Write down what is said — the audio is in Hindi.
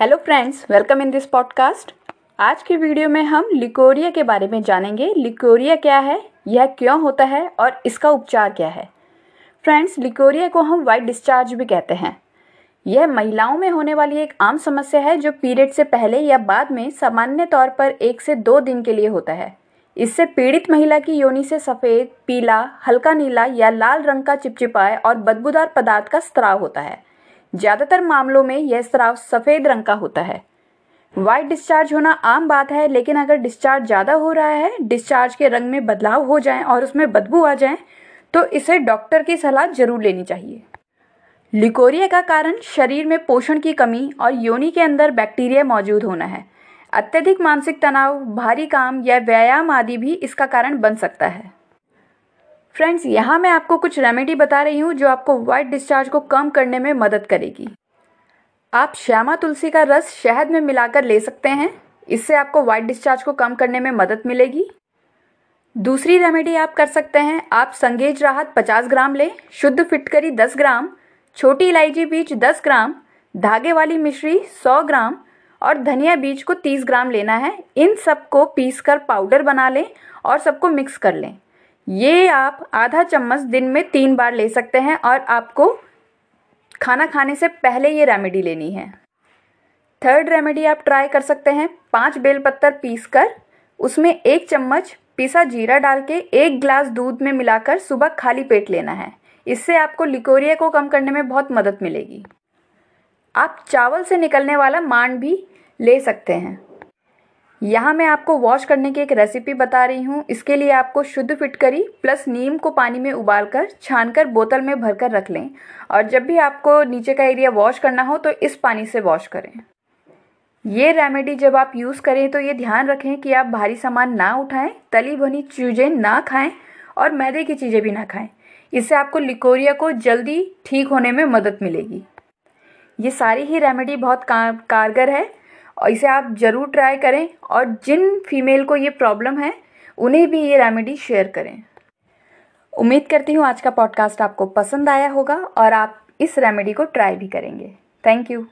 Hello friends welcome in this podcast आज की वीडियो में हम लिकोरिया के बारे में जानेंगे। लिकोरिया क्या है? यह क्यों होता है? और इसका उपचार क्या है? फ्रेंड्स लिकोरिया को हम वाइट डिस्चार्ज भी कहते हैं। यह महिलाओं में होने वाली एक आम समस्या है, जो पीरियड से पहले या बाद में सामान्य तौर पर एक से दो दिन के लिए होता है। इससे पीड़ित महिला की योनि से सफ़ेद, पीला, हल्का नीला या लाल रंग का चिपचिपाए और बदबूदार पदार्थ का स्त्राव होता है। ज़्यादातर मामलों में यह स्राव सफ़ेद रंग का होता है। वाइट डिस्चार्ज होना आम बात है, लेकिन अगर डिस्चार्ज ज़्यादा हो रहा है डिस्चार्ज के रंग में बदलाव हो जाए और उसमें बदबू आ जाए तो इसे डॉक्टर की सलाह ज़रूर लेनी चाहिए। लिकोरिया का कारण शरीर में पोषण की कमी और योनि के अंदर बैक्टीरिया मौजूद होना है। अत्यधिक मानसिक तनाव, भारी काम या व्यायाम आदि भी इसका कारण बन सकता है। फ्रेंड्स यहाँ मैं आपको कुछ रेमेडी बता रही हूँ जो आपको वाइट डिस्चार्ज को कम करने में मदद करेगी। आप श्यामा तुलसी का रस शहद में मिलाकर ले सकते हैं। इससे आपको वाइट डिस्चार्ज को कम करने में मदद मिलेगी। दूसरी रेमेडी आप कर सकते हैं। आप संगेज राहत 50 ग्राम लें, शुद्ध फिटकरी 10 ग्राम, छोटी इलायची बीज 10 ग्राम, धागे वाली मिश्री 100 ग्राम और धनिया बीज को 30 ग्राम लेना है। इन सबको पीस कर पाउडर बना लें और सबको मिक्स कर लें। ये आप आधा चम्मच दिन में तीन बार ले सकते हैं और आपको खाना खाने से पहले ये रेमेडी लेनी है। थर्ड रेमेडी आप ट्राई कर सकते हैं, पाँच बेल पत्तर पीस कर उसमें एक चम्मच पिसा जीरा डाल के एक गिलास दूध में मिलाकर सुबह खाली पेट लेना है। इससे आपको लिकोरिया को कम करने में बहुत मदद मिलेगी। आप चावल से निकलने वाला मांड भी ले सकते हैं। यहाँ मैं आपको वॉश करने की एक रेसिपी बता रही हूँ। इसके लिए आपको शुद्ध फिटकरी प्लस नीम को पानी में उबालकर, छानकर बोतल में भरकर रख लें। और जब भी आपको नीचे का एरिया वॉश करना हो तो इस पानी से वॉश करें। ये रेमेडी जब आप यूज़ करें तो ये ध्यान रखें कि आप भारी सामान ना उठाएँ, तली भुनी चीज़ें ना खाएँ और मैदे की चीज़ें भी ना खाएँ। इससे आपको लिकोरिया को जल्दी ठीक होने में मदद मिलेगी। ये सारी ही रेमेडी बहुत कारगर है। और इसे आप ज़रूर ट्राई करें और जिन फीमेल को ये प्रॉब्लम है, उन्हें भी ये रेमेडी शेयर करें। उम्मीद करती हूँ आज का पॉडकास्ट आपको पसंद आया होगा और आप इस रेमेडी को ट्राई भी करेंगे। Thank you